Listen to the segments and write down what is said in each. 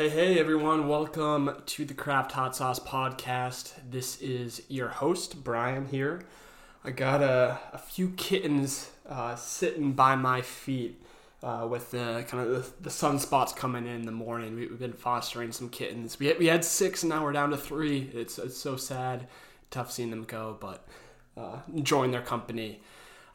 Hey, hey, everyone. Welcome to the Craft Hot Sauce Podcast. This is your host, Brian, here. I got a, a few kittens uh, sitting by my feet uh, with the kind of the, the sunspots coming in, in the morning. We, have been fostering some kittens. We had, we had six, and now we're down to three. It's, it's so sad. Tough seeing them go, but uh, enjoying their company.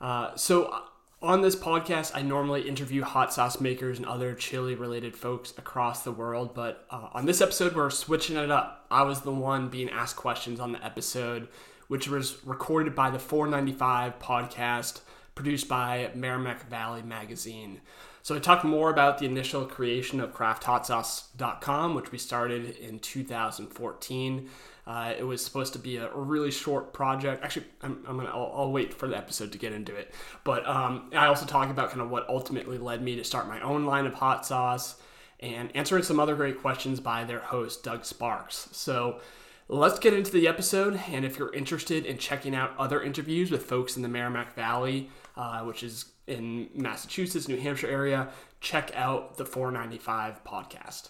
Uh, so, on this podcast, I normally interview hot sauce makers and other chili related folks across the world, but uh, on this episode, we're switching it up. I was the one being asked questions on the episode, which was recorded by the 495 podcast produced by Merrimack Valley Magazine. So I talked more about the initial creation of crafthotsauce.com, which we started in 2014. Uh, it was supposed to be a really short project. Actually, I'm, I'm gonna I'll, I'll, wait for the episode to get into it. But um, I also talk about kind of what ultimately led me to start my own line of hot sauce and answering some other great questions by their host Doug Sparks. So let's get into the episode. And if you're interested in checking out other interviews with folks in the Merrimack Valley, uh, which is in Massachusetts, New Hampshire area, check out the 495 podcast.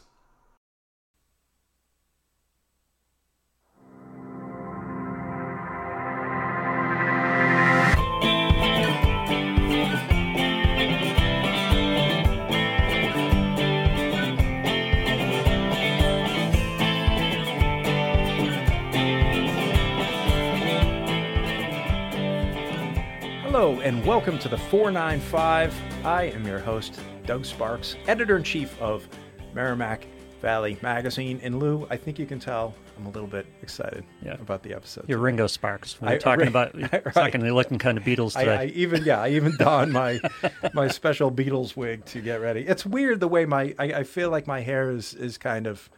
And welcome to the 495. I am your host, Doug Sparks, editor in chief of Merrimack Valley Magazine. And Lou, I think you can tell I'm a little bit excited yeah. about the episode. You're Ringo Sparks. We're I, talking about right. talking looking kind of Beatles today. I, I, even yeah, I even donned my my special Beatles wig to get ready. It's weird the way my I, I feel like my hair is is kind of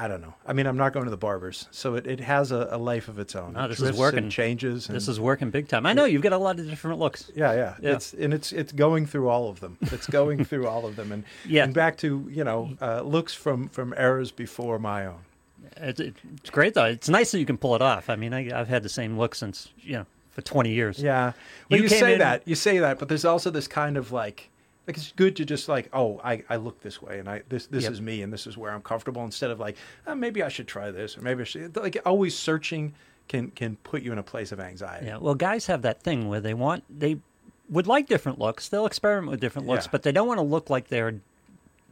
I don't know. I mean, I'm not going to the barbers, so it, it has a, a life of its own. No, this is working. And changes. And, this is working big time. I know you've got a lot of different looks. Yeah, yeah, yeah. It's and it's it's going through all of them. It's going through all of them, and yeah, and back to you know uh, looks from from eras before my own. It's, it's great though. It's nice that you can pull it off. I mean, I, have had the same look since you know for 20 years. Yeah. Well, you, you say in, that. You say that, but there's also this kind of like like it's good to just like oh I, I look this way and I this this yep. is me and this is where I'm comfortable instead of like oh, maybe I should try this or maybe I should like always searching can can put you in a place of anxiety. Yeah, well, guys have that thing where they want they would like different looks. They'll experiment with different looks, yeah. but they don't want to look like they're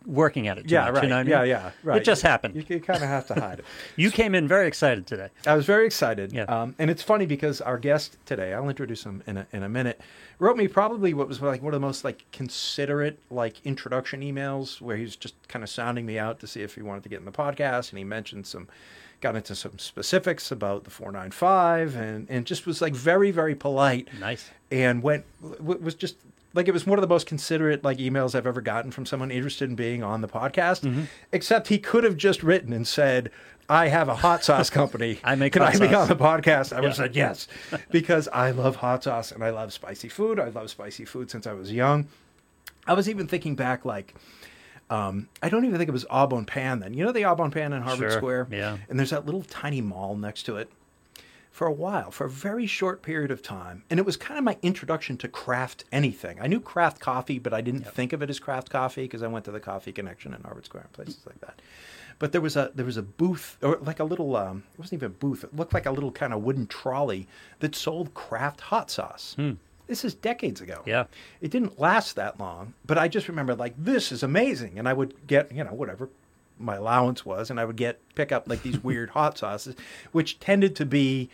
working at it. yeah, much, right. You know I mean? Yeah, yeah, right. It just happened. You, you kind of have to hide it. you came in very excited today. I was very excited. Yeah. Um, and it's funny because our guest today, I'll introduce him in a, in a minute, wrote me probably what was like one of the most like considerate like introduction emails where he's just kind of sounding me out to see if he wanted to get in the podcast, and he mentioned some got into some specifics about the 495 and and just was like very very polite nice and went was just like it was one of the most considerate like emails I've ever gotten from someone interested in being on the podcast. Mm-hmm. Except he could have just written and said, "I have a hot sauce company. I make can I be on the podcast?" I would have said yes because I love hot sauce and I love spicy food. I love spicy food since I was young. I was even thinking back like. Um, I don't even think it was Au Pan then. You know the Au Pan in Harvard sure. Square? Yeah. And there's that little tiny mall next to it for a while, for a very short period of time. And it was kind of my introduction to craft anything. I knew craft coffee, but I didn't yep. think of it as craft coffee because I went to the Coffee Connection in Harvard Square and places like that. But there was a there was a booth or like a little um, it wasn't even a booth. It looked like a little kind of wooden trolley that sold craft hot sauce. Hmm. This is decades ago. Yeah. It didn't last that long, but I just remember like this is amazing and I would get, you know, whatever my allowance was and I would get pick up like these weird hot sauces which tended to be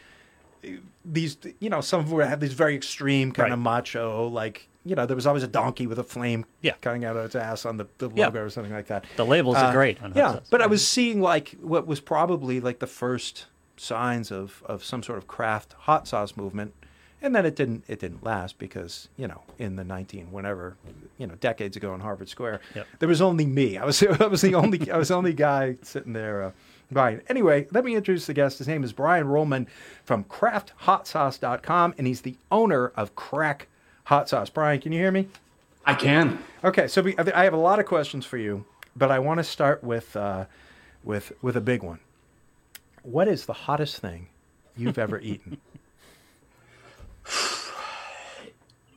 these you know some of them have these very extreme kind right. of macho like you know there was always a donkey with a flame yeah. coming out of its ass on the, the logo yeah. or something like that the labels uh, are great yeah but i was seeing like what was probably like the first signs of of some sort of craft hot sauce movement and then it didn't it didn't last because you know in the 19 whenever you know decades ago in harvard square yep. there was only me i was i was the only i was the only guy sitting there uh, Brian. Anyway, let me introduce the guest. His name is Brian Rollman from crafthotsauce.com, and he's the owner of Craic Hot Sauce. Brian, can you hear me? I can. Okay, so we, I have a lot of questions for you, but I want to start with, uh, with, with a big one. What is the hottest thing you've ever eaten?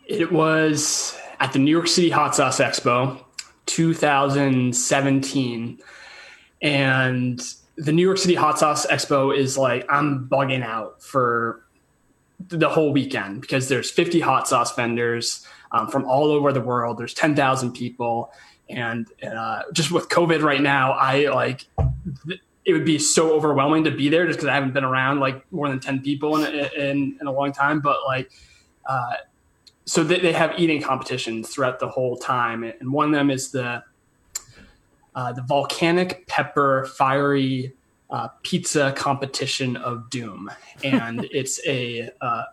It was at the New York City Hot Sauce Expo 2017 and the New York City Hot Sauce Expo is like I'm bugging out for the whole weekend because there's 50 hot sauce vendors um, from all over the world. There's 10,000 people, and uh, just with COVID right now, I like it would be so overwhelming to be there just because I haven't been around like more than 10 people in in, in a long time. But like, uh, so they, they have eating competitions throughout the whole time, and one of them is the uh, the volcanic pepper fiery uh, pizza competition of doom, and it's a. Uh,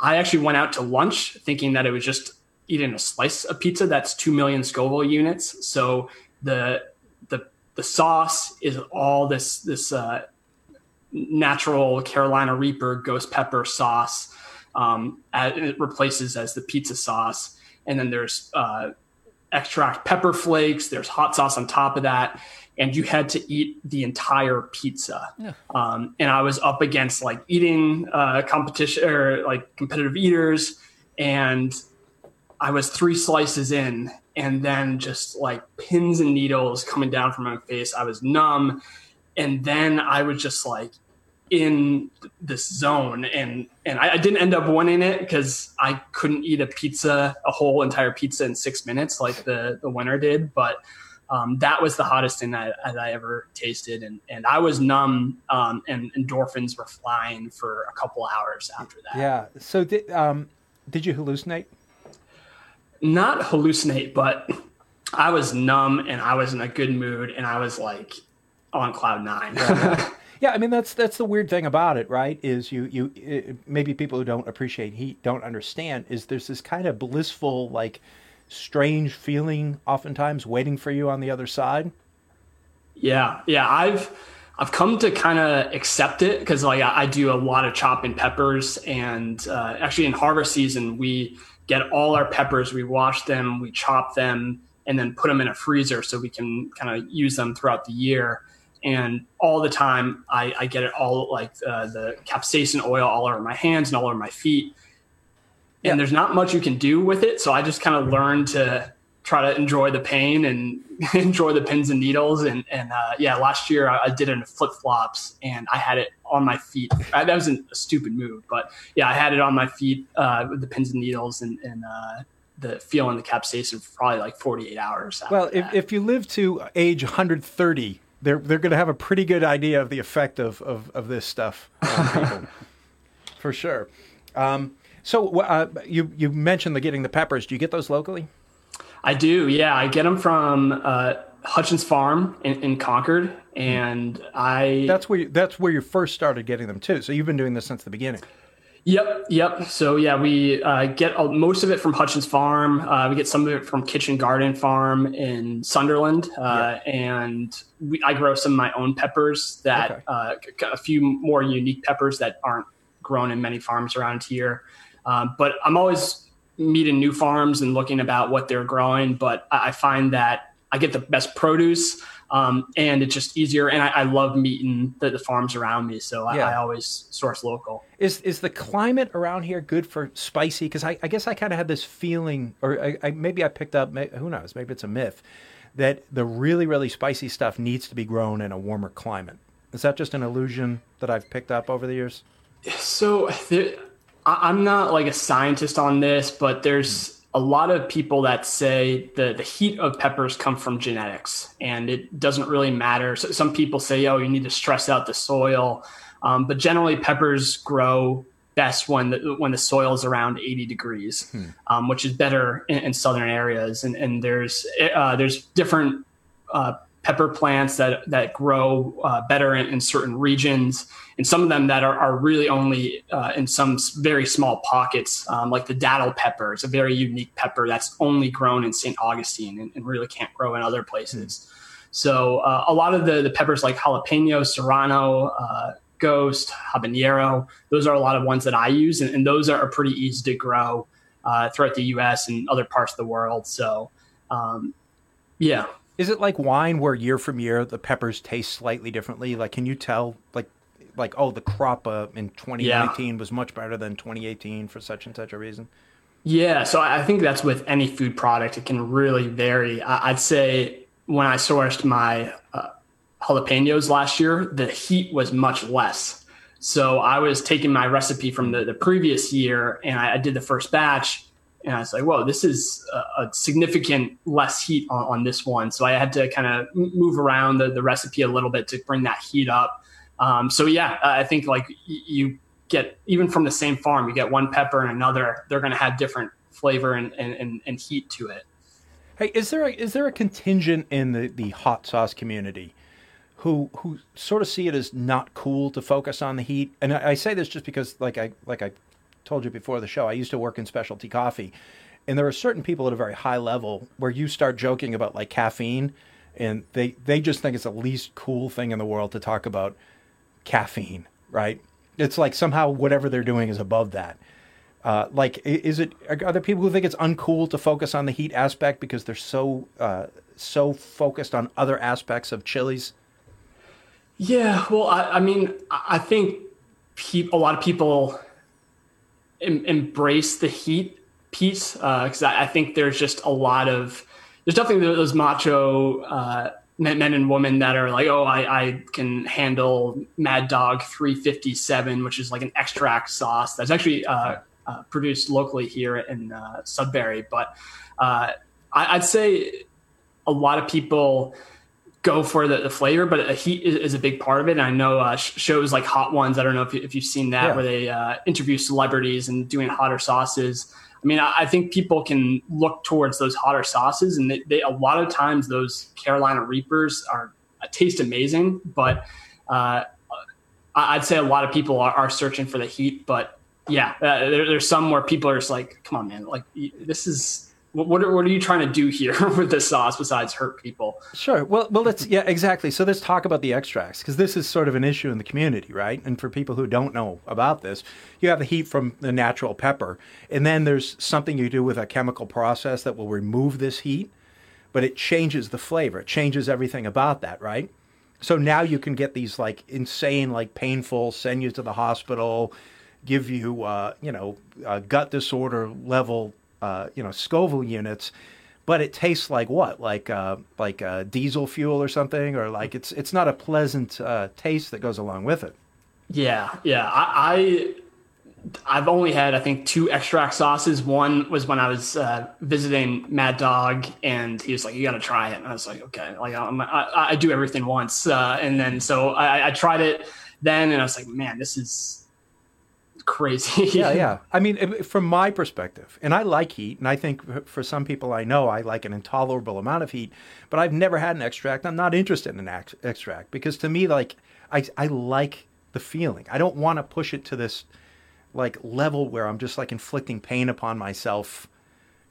I actually went out to lunch thinking that it was just eating a slice of pizza that's two million Scoville units. So the the the sauce is all this this uh, natural Carolina Reaper ghost pepper sauce. Um, it replaces as the pizza sauce, and then there's uh, extract pepper flakes. There's hot sauce on top of that, and you had to eat the entire pizza. Yeah. Um, and I was up against like eating uh, competition or like competitive eaters, and I was three slices in, and then just like pins and needles coming down from my face. I was numb, and then I was just like in this zone and and I, I didn't end up winning it because I couldn't eat a pizza a whole entire pizza in six minutes like the the winner did but um, that was the hottest thing that, that, I ever tasted and and I was numb um, and endorphins were flying for a couple hours after that. Yeah so did um, did you hallucinate? Not hallucinate but I was numb and I was in a good mood and I was like on cloud nine. Yeah. Yeah, I mean that's that's the weird thing about it, right? Is you you it, maybe people who don't appreciate heat don't understand is there's this kind of blissful like strange feeling oftentimes waiting for you on the other side. Yeah, yeah, I've I've come to kind of accept it because like I, do a lot of chopping peppers, and uh, actually in harvest season we get all our peppers, we wash them, we chop them, and then put them in a freezer so we can kind of use them throughout the year and all the time I, I get it all like uh, the capsaicin oil all over my hands and all over my feet. And yeah. there's not much you can do with it, so I just kind of learned to try to enjoy the pain and enjoy the pins and needles. And and uh, yeah, last year I, I did it in flip flops and I had it on my feet. I, that wasn't a stupid move, but yeah, I had it on my feet uh, with the pins and needles and and uh, the feeling the capsaicin for probably like 48 hours. Well, if, if you live to age 130, they're they're going to have a pretty good idea of the effect of of, of this stuff on people, for sure. Um, so uh, you you mentioned the getting the peppers. Do you get those locally? I do. Yeah, I get them from uh, Hutchins Farm in, in, Concord, and I. That's where you, that's where you first started getting them too. So you've been doing this since the beginning. Yep, yep. So yeah, we uh, get most of it from Hutchins Farm. Uh, we get some of it from Kitchen Garden Farm in Sunderland, uh, yeah. and we, I grow some of my own peppers. That okay. Uh, a few more unique peppers that aren't grown in many farms around here. Um, but I'm always meeting new farms and looking about what they're growing. But I, I find that I get the best produce um, and it's just easier. And I, I love meeting the, the, farms around me, so I, yeah. I, always source local. Is is the climate around here good for spicy? Because I, I, guess I kind of had this feeling, or I, maybe I picked up. Who knows? Maybe it's a myth that the really really spicy stuff needs to be grown in a warmer climate. Is that just an illusion that I've picked up over the years? So there, I'm not like a scientist on this, but there's a lot of people that say the, the heat of peppers come from genetics and it doesn't really matter. So some people say, oh, you need to stress out the soil. Um, but generally, peppers grow best when the, when the soil is around 80 degrees, hmm. um, which is better in, in, southern areas. And, and there's uh, there's different uh, pepper plants that that grow uh, better in, in, certain regions, and some of them that are, are really only uh, in some very small pockets, um, like the datil pepper. It's a very unique pepper that's only grown in St. Augustine and, and really can't grow in other places. Mm. So uh, a lot of the, the peppers like jalapeno, serrano, uh, ghost, habanero, those are a lot of ones that I use, and, and those are pretty easy to grow uh, throughout the U.S. and other parts of the world. So um, yeah. Is it like wine where year from year the peppers taste slightly differently? Like, can you tell, like, like oh, the crop uh, in 2019 yeah. was much better than 2018 for such and such a reason? Yeah, so I think that's with any food product. It can really vary. I'd say when I sourced my uh, jalapenos last year, the heat was much less. So I was taking my recipe from the, the previous year and I, I did the first batch and I was like, whoa, this is a, significant less heat on, on, this one. So I had to kind of move around the, the recipe a little bit to bring that heat up. Um, so yeah, I think like you get even from the same farm, you get one pepper and another, they're going to have different flavor and, and, and, heat to it. Hey, is there a, is there a contingent in the, the hot sauce community who who sort of see it as not cool to focus on the heat? And I, I say this just because, like I like I told you before the show, I used to work in specialty coffee, and there are certain people at a very high level where you start joking about like caffeine, and they they just think it's the least cool thing in the world to talk about caffeine, right? It's like somehow whatever they're doing is above that. Uh, like, is it? Are there people who think it's uncool to focus on the heat aspect because they're so uh, so focused on other aspects of chilies? Yeah, well, I, I mean, I think pe- a lot of people em- embrace the heat piece because uh, I, I, think there's just a lot of there's definitely those macho uh, men, men, and women that are like, oh, I, I, can handle Mad Dog 357, which is like an extract sauce that's actually uh, uh produced locally here in uh, Sudbury. But uh, I, I'd say a lot of people go for the, the flavor, but a heat is, is, a big part of it. And I know uh, shows like Hot Ones. I don't know if, if you've seen that, yeah. where they uh, interview celebrities and doing hotter sauces. I mean, I, I, think people can look towards those hotter sauces, and they, they, a lot of times those Carolina Reapers are uh, taste amazing, but uh, I'd say a lot of people are, are searching for the heat. But yeah, uh, there, there's some where people are just like, "Come on, man! Like this is what are, what are you trying to do here with this sauce besides hurt people? Sure. Well, well, let's yeah, exactly. So let's talk about the extracts because this is sort of an issue in the community, right? And for people who don't know about this, you have the heat from the natural pepper, and then there's something you do with a chemical process that will remove this heat, but it changes the flavor. It changes everything about that, right? So now you can get these like insane, like painful, send you to the hospital, give you, uh, you know, gut disorder level uh, you know Scoville units, but it tastes like what? Like uh, like uh, diesel fuel or something, or like it's it's not a pleasant uh, taste that goes along with it. Yeah, yeah. I, I have only had I think two extract sauces. One was when I was uh, visiting Mad Dog, and he was like, "You got to try it." And I was like, "Okay." Like I, I do everything once, uh, and then so I, I tried it then, and I was like, "Man, this is." Crazy. yeah, yeah. I mean, from my perspective, and I like heat, and I think for some people I know I like an intolerable amount of heat, but I've never had an extract. I'm not interested in an ex- extract because to me, like, I, I like the feeling. I don't want to push it to this like level where I'm just like inflicting pain upon myself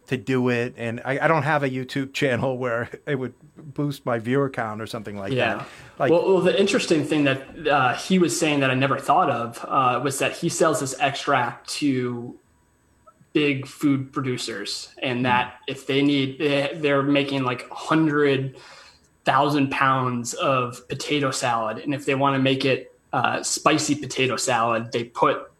to do it. And I, I, don't have a YouTube channel where it would boost my viewer count or something like yeah. that. Like, well, well, the interesting thing that uh, he was saying that I never thought of uh, was that he sells this extract to big food producers, and hmm. that if they need, they're making like a hundred thousand pounds of potato salad, and if they want to make it uh, spicy potato salad, they put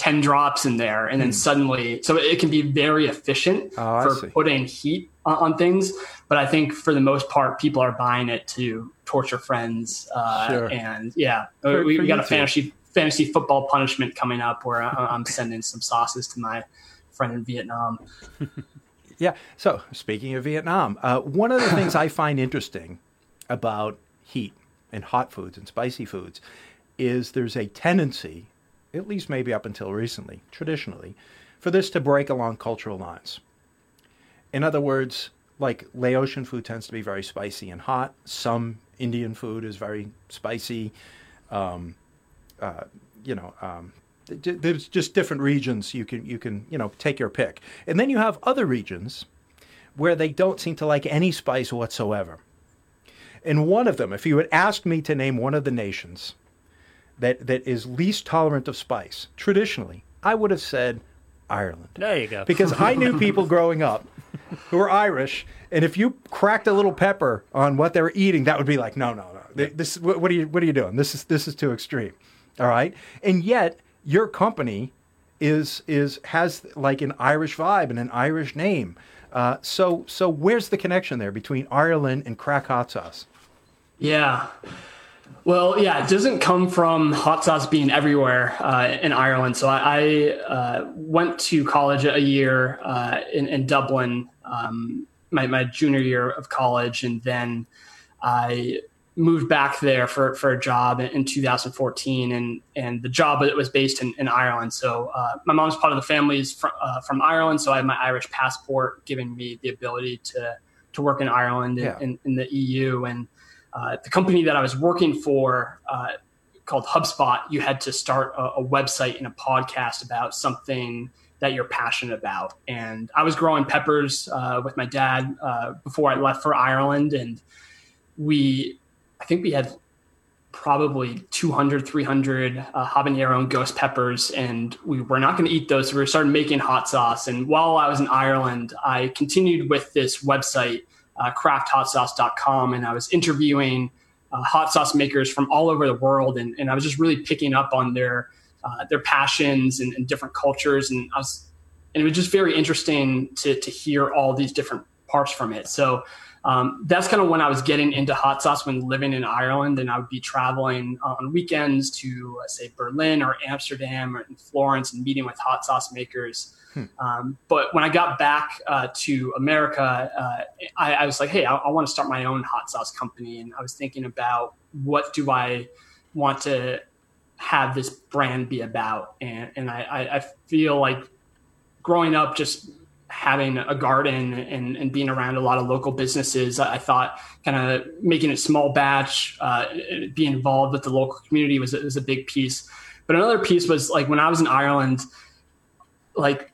10 drops in there and then mm. suddenly so it can be very efficient oh, for putting heat on, on, things but i think for the most part people are buying it to torture friends uh, sure. and yeah for, we, we got a fantasy fantasy football punishment coming up where i'm sending some sauces to my friend in vietnam yeah so speaking of vietnam uh, one of the things i find interesting about heat and hot foods and spicy foods is there's a tendency at least maybe up until recently, traditionally, for this to break along cultural lines. In other words, like Laotian food tends to be very spicy and hot. Some Indian food is very spicy. Um, uh, you know, um, there's just different regions you can you can you know take your pick, and then you have other regions where they don't seem to like any spice whatsoever. And one of them, if you had asked me to name one of the nations that, that is least tolerant of spice, traditionally, I would have said Ireland. There you go. Because I knew people growing up who were Irish, and if you cracked a little pepper on what they were eating, that would be like, no, no, no. This, what, what are you, what are you doing? This is, this is too extreme. All right. And yet, your company is, is, has like an Irish vibe and an Irish name. Uh, so, so where's the connection there between Ireland and Craic hot sauce? Yeah. Well, yeah, it doesn't come from hot sauce being everywhere uh, in Ireland. So I, I uh, went to college a year uh, in, in, Dublin, um, my, my junior year of college, and then I moved back there for, for a job in 2014 and, and the job was based in, in Ireland. So uh, my mom's part of the family is from, uh, from Ireland. So I have my Irish passport giving me the ability to, to work in Ireland yeah. in, in, the EU. And uh, the company that I was working for uh, called HubSpot, you had to start a, a website and a podcast about something that you're passionate about. And I was growing peppers uh, with my dad uh, before I left for Ireland. And we I think we had probably 200, 300 uh, habanero and ghost peppers, and we were not going to eat those. So we started making hot sauce. And while I was in Ireland, I continued with this website, uh, crafthotsauce.com, and I was interviewing uh, hot sauce makers from all over the world. And, and I was just really picking up on their uh, their passions and, and, different cultures. And I was, and it was just very interesting to, to hear all these different parts from it. So um, that's kind of when I was getting into hot sauce when living in Ireland, and I would be traveling on weekends to uh, say Berlin or Amsterdam or Florence and meeting with hot sauce makers. Hmm. Um, but when I got back uh, to America, uh, I, I, was like, hey, I, I want to start my own hot sauce company, and I was thinking about what do I want to have this brand be about, and, and I, I feel like growing up just having a garden and, and being around a lot of local businesses, I thought kind of making a small batch, uh, be involved with the local community was, was a big piece. But another piece was like when I was in Ireland, like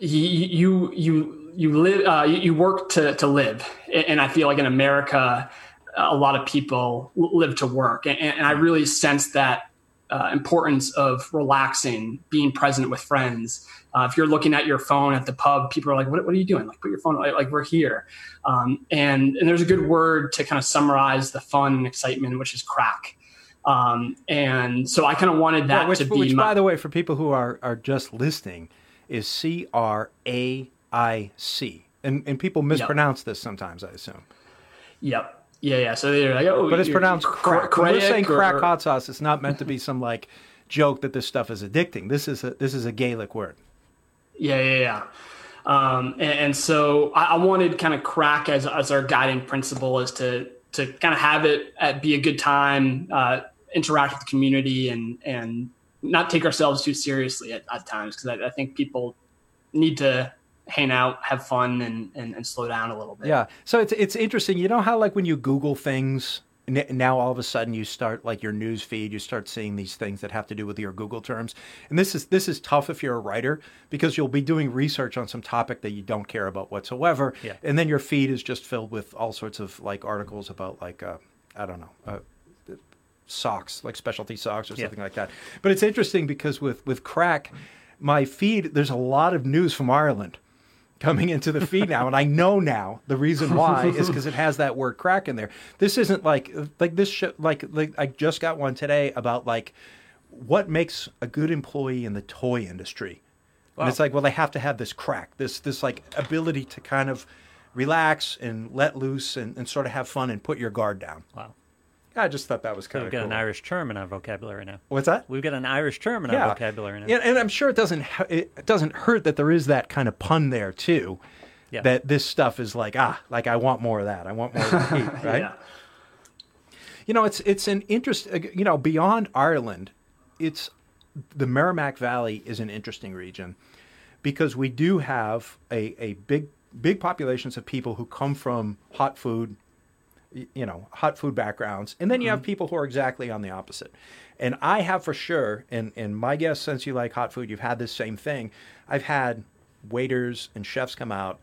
you you you live uh, you work to to live, and I feel like in America, a lot of people live to work, and, and I really sense that uh, importance of relaxing, being present with friends. Uh, if you're looking at your phone at the pub, people are like, "What, what are you doing?" Like, put your phone like, like we're here. Um, and and there's a good word to kind of summarize the fun and excitement, which is craic. Um, and so I kind of wanted that which, to be. Which, my, by the way, for people who are are just listening, is C R A I C, and and people mispronounce yep. this sometimes. I assume. Yep. Yeah, yeah. So they're like, oh, but it's pronounced crack. When we're saying Craic or, hot sauce, it's not meant to be some like joke that this stuff is addicting. This is a this is a Gaelic word. Yeah, yeah, yeah. Um, and, and, so I, I wanted kind of craic as as our guiding principle is to to kind of have it at, be a good time, uh, interact with the community, and and not take ourselves too seriously at, at times because I, I think people need to hang out, have fun, and, and, and slow down a little bit. Yeah. So it's it's interesting. You know how like when you Google things, now all of a sudden you start like your news feed, you start seeing these things that have to do with your Google terms. And this is this is tough if you're a writer because you'll be doing research on some topic that you don't care about whatsoever, yeah. and then your feed is just filled with all sorts of like articles about like uh, I don't know. Uh, socks like specialty socks or something yeah. like that but it's interesting because with with craic my feed there's a lot of news from ireland coming into the feed now, and I know now the reason why is because it has that word craic in there. This isn't like like this like like I just got one today about like what makes a good employee in the toy industry. Wow. And it's like, well, they have to have this craic, this this like ability to kind of relax and let loose and, and sort of have fun and put your guard down. Wow. I just thought that was kind of. We've got cool. an Irish term in our vocabulary now. What's that? We've got an Irish term in yeah. our vocabulary now. Yeah, and I'm sure it doesn't it doesn't hurt that there is that kind of pun there too. Yeah. That this stuff is like ah, like I want more of that. I want more of that heat, right? yeah. You know, it's it's an interest. Uh, you know, beyond Ireland, it's the Merrimack Valley is an interesting region because we do have a, a big big populations of people who come from hot food you know, hot food backgrounds. And then you have mm-hmm. people who are exactly on the opposite. And I have for sure, and, and my guess, since you like hot food, you've had this same thing. I've had waiters and chefs come out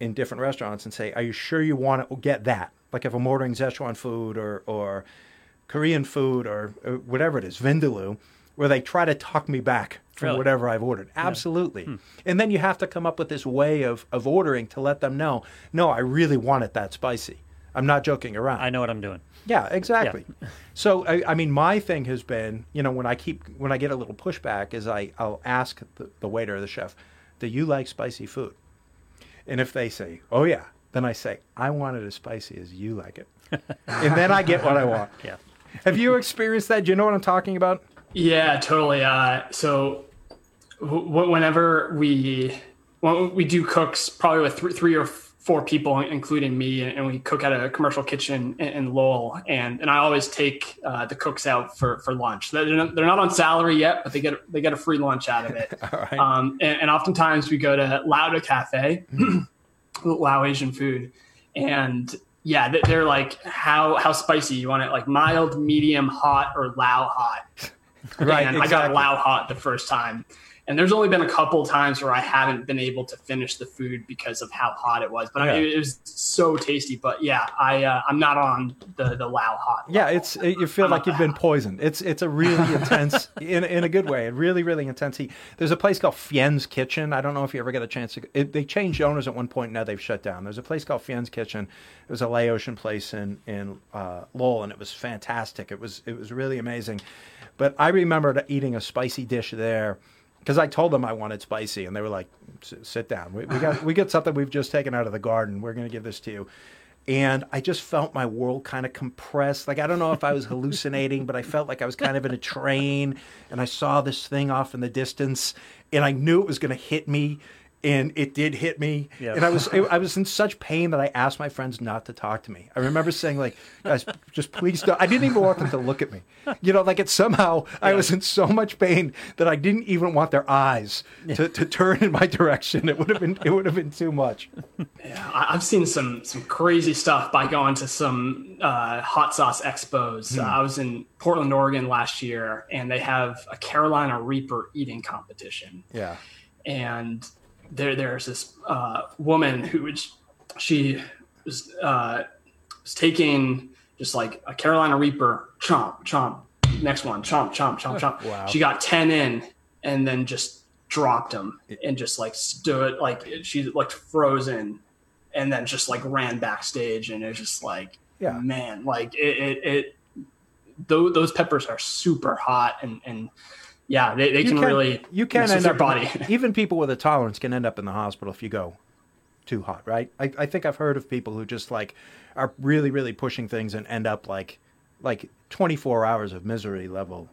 in different restaurants and say, Are you sure you want to get that? Like if I'm ordering Szechuan food or, or Korean food or, or whatever it is, Vindaloo, where they try to talk me back from really? whatever I've ordered. Absolutely. Yeah. Hmm. And then you have to come up with this way of, of ordering to let them know, no, I really want it that spicy. I'm not joking around. I know what I'm doing. Yeah, exactly. Yeah. so I, I, mean, my thing has been, you know, when I keep when I get a little pushback, is I I'll ask the, the waiter or the chef, "Do you like spicy food?" And if they say, "Oh yeah," then I say, "I want it as spicy as you like it." and then I get what I want. Yeah. Have you experienced that? Do you know what I'm talking about? Yeah, totally. Uh, so w- whenever we when we do cooks, probably with th- three or four people, including me, and we cook at a commercial kitchen in, in Lowell, and and I always take uh, the cooks out for for lunch. They're not, they're not on salary yet, but they get they get a free lunch out of it. Right. Um, and, and oftentimes we go to Lauda Cafe, Lao Asian food, and yeah, they- they're like, how how spicy you want it? Like mild, medium, hot, or Lao hot? Right, And I got exactly. Lao hot the first time. And there's only been a couple times where I haven't been able to finish the food because of how hot it was. But I mean, it was so tasty. But yeah, I uh, I'm not on the the Lao hot. Yeah, it's you feel like you've been poisoned. It's it's a really intense in in a good way. A really really intense heat. There's a place called Fien's Kitchen. I don't know if you ever get a chance to. It, they changed owners at one point. Now they've shut down. There's a place called Fien's Kitchen. It was a Laotian place in in uh, Lowell, and it was fantastic. It was it was really amazing. But I remember eating a spicy dish there. Because I told them I wanted spicy, and they were like, "Sit down. We, we got we got something we've just taken out of the garden. We're going to give this to you." and I just felt my world kind of compressed. Like I don't know if I was hallucinating, but I felt like I was kind of in a train, and I saw this thing off in the distance, and I knew it was going to hit me, and it did hit me, Yeah. and I was I was in such pain that I asked my friends not to talk to me. I remember saying like, "Guys, just please don't." I didn't even want them to look at me. You know, like it somehow I was in so much pain that I didn't even want their eyes to, to turn in my direction. It would have been it would have been too much. Yeah, I- I've seen some some crazy stuff by going to some uh, hot sauce expos. Hmm. Uh, I was in Portland, Oregon last year, and they have a Carolina Reaper eating competition. Yeah. and there there's this uh, woman who would she was uh, was taking just like a Carolina Reaper chomp chomp next one chomp chomp chomp chomp. Wow. She got ten in and then just dropped them and just like stood like she looked frozen and then just like ran backstage and it was just like Yeah. man like it it, it those, those peppers are super hot and and yeah they, they you can, really you can end up body. even people with a tolerance can end up in the hospital if you go too hot right? I, I think i've heard of people who just like are really really pushing things and end up like like 24 hours of misery level.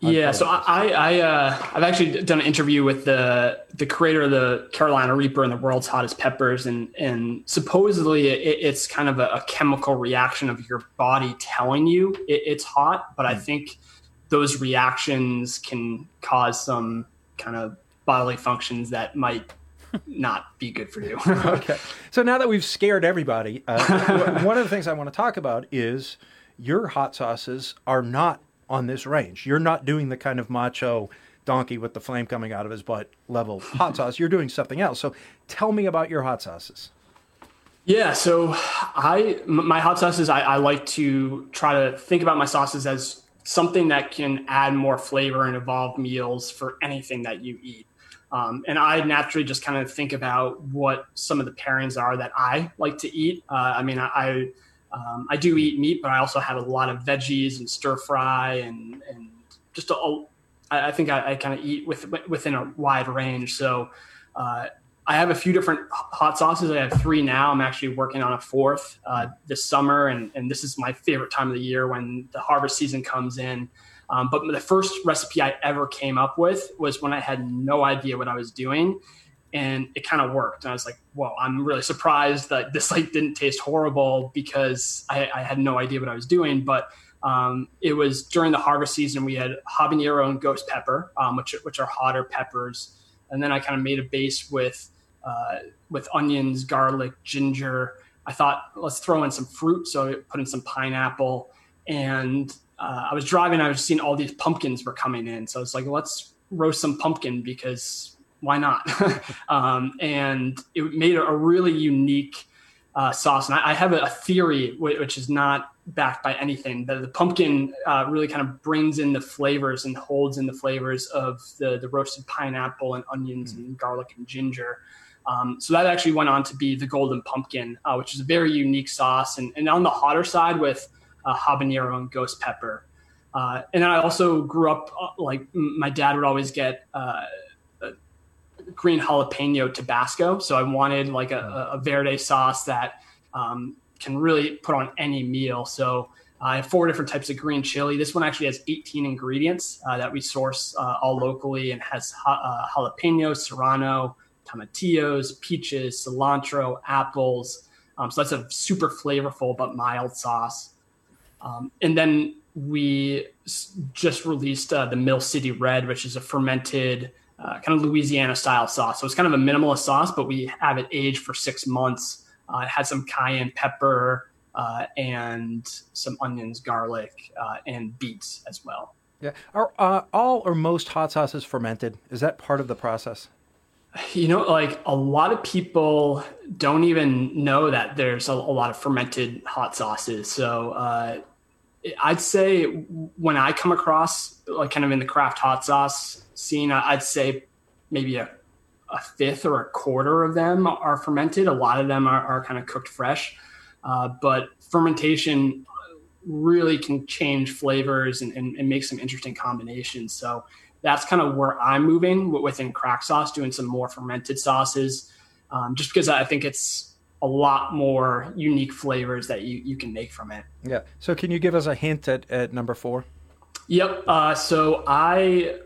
Yeah, so I, I, uh, I've actually done an interview with the the creator of the Carolina Reaper and the world's hottest peppers, and and supposedly it, it's kind of a, a chemical reaction of your body telling you it, it's hot, but I think those reactions can cause some kind of bodily functions that might not be good for you. okay. So now that we've scared everybody uh, one of the things i want to talk about is your hot sauces are not on this range. You're not doing the kind of macho donkey with the flame coming out of his butt level hot sauce. You're doing something else. So tell me about your hot sauces. Yeah, so I my hot sauces I, I like to try to think about my sauces as something that can add more flavor and evolve meals for anything that you eat. Um, and I naturally just kind of think about what some of the pairings are that I like to eat. Uh, I mean, I I, um, I do eat meat, but I also have a lot of veggies and stir fry and and just a, I think I, I kind of eat with within a wide range. So. Uh, I have a few different hot sauces. I have three now. I'm actually working on a fourth uh, this summer, and, and this is my favorite time of the year when the harvest season comes in. Um, but the first recipe I ever came up with was when I had no idea what I was doing, and it kind of worked. And I was like, "Whoa!" I'm really surprised that this like didn't taste horrible because I, I had no idea what I was doing. But um, it was during the harvest season. We had habanero and ghost pepper, um, which which are hotter peppers, and then I kind of made a base with uh, with onions, garlic, ginger. I thought let's throw in some fruit, so I put in some pineapple. And uh, I was driving, I was seeing all these pumpkins were coming in, so it's like let's roast some pumpkin because why not? um, and it made a really unique uh, sauce. And I, I have a, theory which is not backed by anything that the pumpkin uh, really kind of brings in the flavors and holds in the flavors of the the roasted pineapple and onions and garlic and ginger. Um, so that actually went on to be the golden pumpkin, uh, which is a very unique sauce, and, and on the hotter side with uh, habanero and ghost pepper. Uh, and then I also grew up uh, like my dad would always get uh, green jalapeno Tabasco, so I wanted like a, a verde sauce that um, can really put on any meal. So I have four different types of green chili. This one actually has 18 ingredients uh, that we source all locally and has ha- jalapeno, serrano, tomatillos, peaches, cilantro, apples. Um, so that's a super flavorful but mild sauce. Um, and then we just released uh, the Mill City Red, which is a fermented uh, kind of Louisiana style sauce. So it's kind of a minimalist sauce, but we have it aged for six months. Uh, it has some cayenne pepper uh, and some onions, garlic, uh, and beets as well. Yeah. Are uh, all or most hot sauces fermented? Is that part of the process? You know, like a lot of people don't even know that there's a, a lot of fermented hot sauces. So uh, I'd say when I come across, like kind of in the craft hot sauce scene, I'd say maybe a, a fifth or a quarter of them are fermented. A lot of them are, are kind of cooked fresh. Uh, but fermentation really can change flavors and, and, and, make some interesting combinations. So that's kind of where I'm moving within Craic sauce, doing some more fermented sauces, um, just because I think it's a lot more unique flavors that you, you can make from it. Yeah. So can you give us a hint at, at number four? Yep. Uh, so I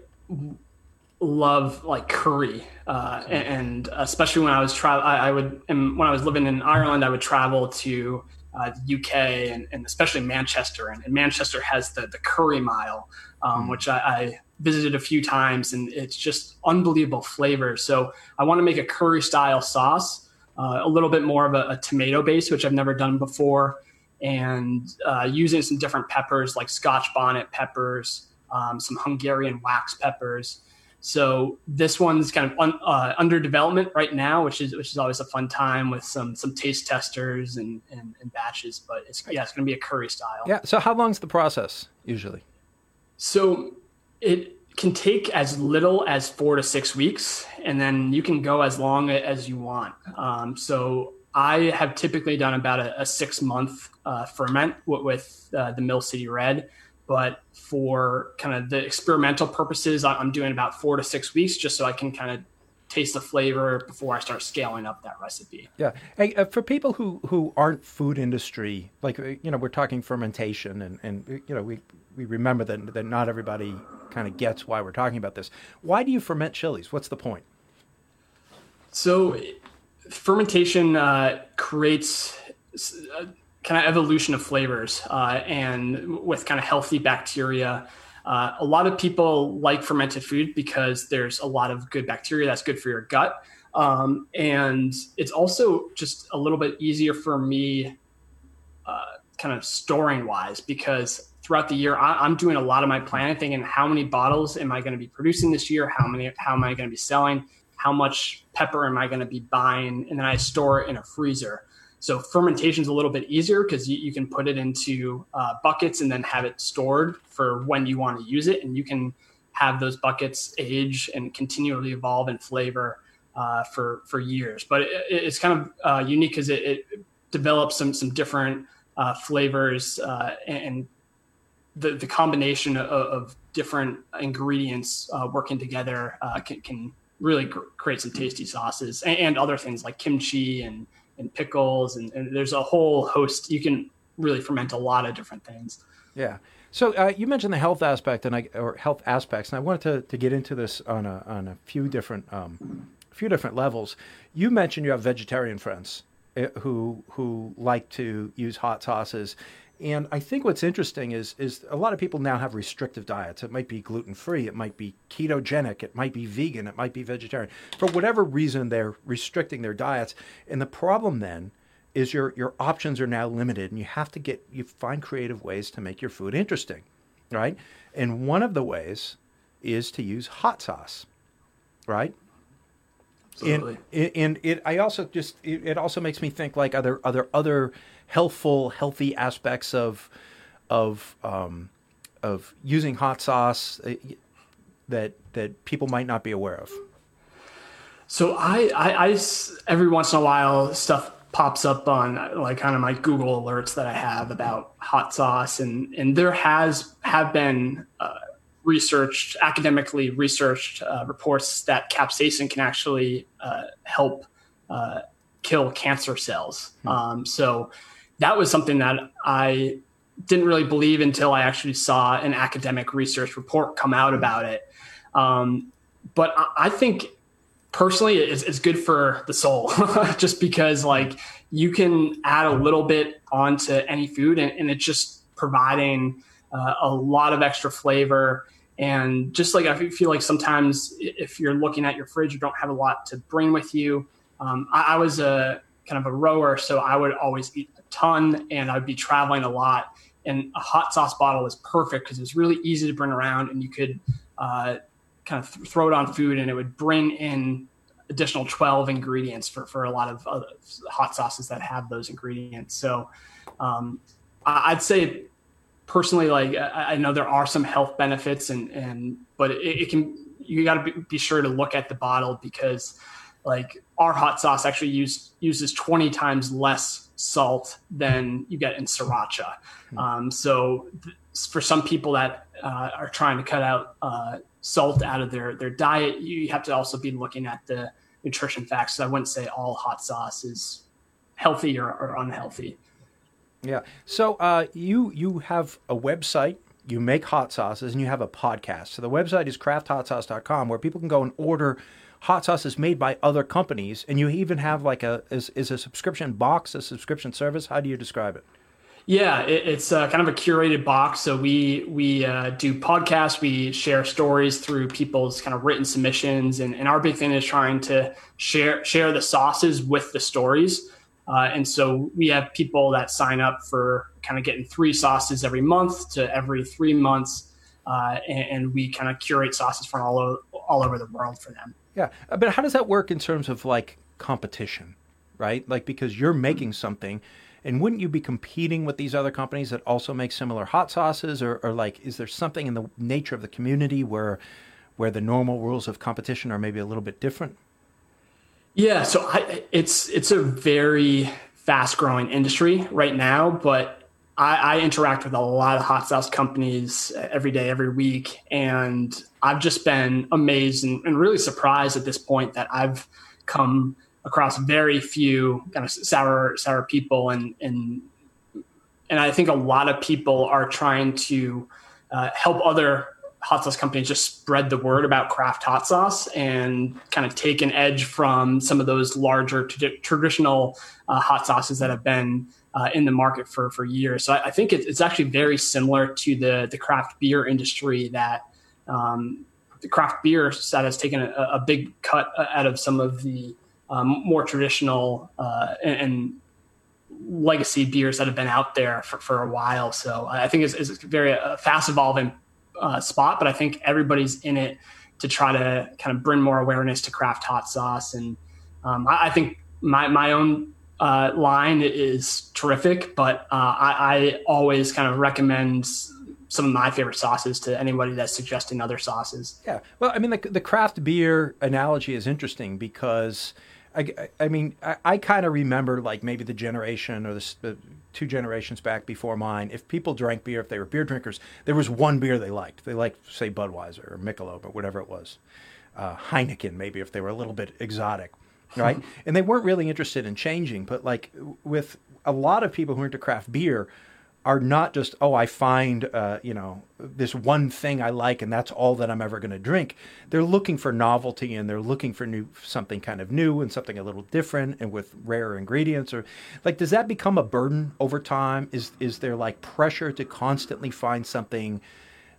love like curry, uh, and, especially when I was travel, I, I, would and when I was living in Ireland, I would travel to uh, the UK and, and, especially Manchester, and, and, Manchester has the the curry mile, um, mm. which I, I, visited a few times, and it's just unbelievable flavor. So I want to make a curry style sauce, uh, a little bit more of a, a, tomato base, which I've never done before, and uh, using some different peppers like Scotch bonnet peppers, um, some Hungarian wax peppers. So this one's kind of un, uh, under development right now, which is which is always a fun time with some some taste testers and, and, and batches. But it's yeah, it's going to be a curry style. Yeah. So how long's the process usually? So it can take as little as four to six weeks, and then you can go as long as you want. Um, so I have typically done about a, a six month uh, ferment with, with uh, the Mill City Red but for kind of the experimental purposes, I'm doing about four to six weeks just so I can kind of taste the flavor before I start scaling up that recipe. Yeah. Hey, uh, for people who, who aren't food industry, like, uh, you know, we're talking fermentation and, and you know, we, we remember that, that not everybody kind of gets why we're talking about this. Why do you ferment chilies? What's the point? So fermentation uh, creates uh, kind of evolution of flavors uh, and with kind of healthy bacteria. Uh, a lot of people like fermented food because there's a lot of good bacteria that's good for your gut. Um, and it's also just a little bit easier for me, uh, kind of storing wise, because throughout the year I, am doing a lot of my planning, thinking how many bottles am I going to be producing this year? How many? How am I going to be selling? How much pepper am I going to be buying? And then I store it in a freezer. So fermentation is a little bit easier because you, you, can put it into uh, buckets and then have it stored for when you want to use it, and you can have those buckets age and continually evolve in flavor uh, for for years. But it, it's kind of uh, unique because it, it, develops some some different uh, flavors uh, and the the combination of, of different ingredients uh, working together can, can, really create some tasty sauces and, and other things like kimchi and and pickles, and, and, there's a whole host. You can really ferment a lot of different things. Yeah. So uh, you mentioned the health aspect and I, or health aspects, and I wanted to, to get into this on a on a few different um, few different levels. You mentioned you have vegetarian friends eh, who who like to use hot sauces and I think what's interesting is is a lot of people now have restrictive diets. It might be gluten free, it might be ketogenic, it might be vegan, it might be vegetarian. For whatever reason, they're restricting their diets. And the problem then is your your options are now limited, and you have to get you find creative ways to make your food interesting, right? And one of the ways is to use hot sauce, right? Absolutely. And, and it, I also just it, it also makes me think like other other other healthful, healthy aspects of of um, of using hot sauce uh, that that people might not be aware of? So I, I, I every once in a while stuff pops up on like kind of my Google alerts that I have about hot sauce, and and there has have been uh, researched academically researched uh, reports that capsaicin can actually uh, help uh, kill cancer cells. Hmm. Um, so that was something that I didn't really believe until I actually saw an academic research report come out about it. Um, but I, think personally it's, it's good for the soul just because like you can add a little bit onto any food and, and it's just providing uh, a lot of extra flavor and just like i feel like sometimes if you're looking at your fridge you don't have a lot to bring with you um, I, I, was a kind of a rower so i would always eat a ton and i'd be traveling a lot and a hot sauce bottle was perfect because it was really easy to bring around and you could uh, kind of th- throw it on food and it would bring in additional 12 ingredients for, for a lot of hot sauces that have those ingredients. So um, I'd say personally, like I know there are some health benefits and, and but it, it can, you got to be, be sure to look at the bottle because like our hot sauce actually use, uses 20 times less salt than you get in sriracha. Hmm. Um, so th- for some people that uh, are trying to cut out uh, salt out of their their diet, you have to also be looking at the nutrition facts. So I wouldn't say all hot sauce is healthy or, or unhealthy. Yeah. So uh, you you have a website. You make hot sauces and you have a podcast. So the website is crafthotsauce.com where people can go and order hot sauce is made by other companies. And you even have like a is, is a subscription box, a subscription service. How do you describe it? Yeah, it, it's uh, kind of a curated box. So we we uh, do podcasts. We share stories through people's kind of written submissions, and, and our big thing is trying to share share the sauces with the stories. Uh, and so we have people that sign up for kind of getting three sauces every month to every three months, uh, and, and, we kind of curate sauces from all all over the world for them. Yeah, uh, but how does that work in terms of like competition, right? Like because you're making mm. something and wouldn't you be competing with these other companies that also make similar hot sauces, or, or like is there something in the nature of the community where where the normal rules of competition are maybe a little bit different? Yeah, so I, it's it's a very fast growing industry right now, but I, I, interact with a lot of hot sauce companies every day, every week, and I've just been amazed and, and really surprised at this point that I've come across very few kind of sour sour people and and and I think a lot of people are trying to uh, help other hot sauce companies just spread the word about craft hot sauce and kind of take an edge from some of those larger t- traditional uh, hot sauces that have been uh, in the market for for years. So I, I think it, it's actually very similar to the the craft beer industry that um, the craft beer side has taken a, a, big cut out of some of the um, more traditional uh, and, and, legacy beers that have been out there for, for a while. So I think it's, it's a very uh, fast evolving uh, spot, but I think everybody's in it to try to kind of bring more awareness to craft hot sauce. And um, I, I, think my, my own uh, line is terrific, but uh, I, I always kind of recommend some of my favorite sauces to anybody that's suggesting other sauces. Yeah. Well, I mean, the, the craft beer analogy is interesting because – I, I mean, I, I kind of remember like maybe the generation or the, the, two generations back before mine. If people drank beer, if they were beer drinkers, there was one beer they liked. They liked, say, Budweiser or Michelob or whatever it was, uh, Heineken maybe if they were a little bit exotic, right? and they weren't really interested in changing. But like with a lot of people who are into craft beer, are not just oh I find uh, you know this one thing I like and that's all that I'm ever going to drink. They're looking for novelty and they're looking for new something kind of new and something a little different and with rare ingredients or like does that become a burden over time? Is is there like pressure to constantly find something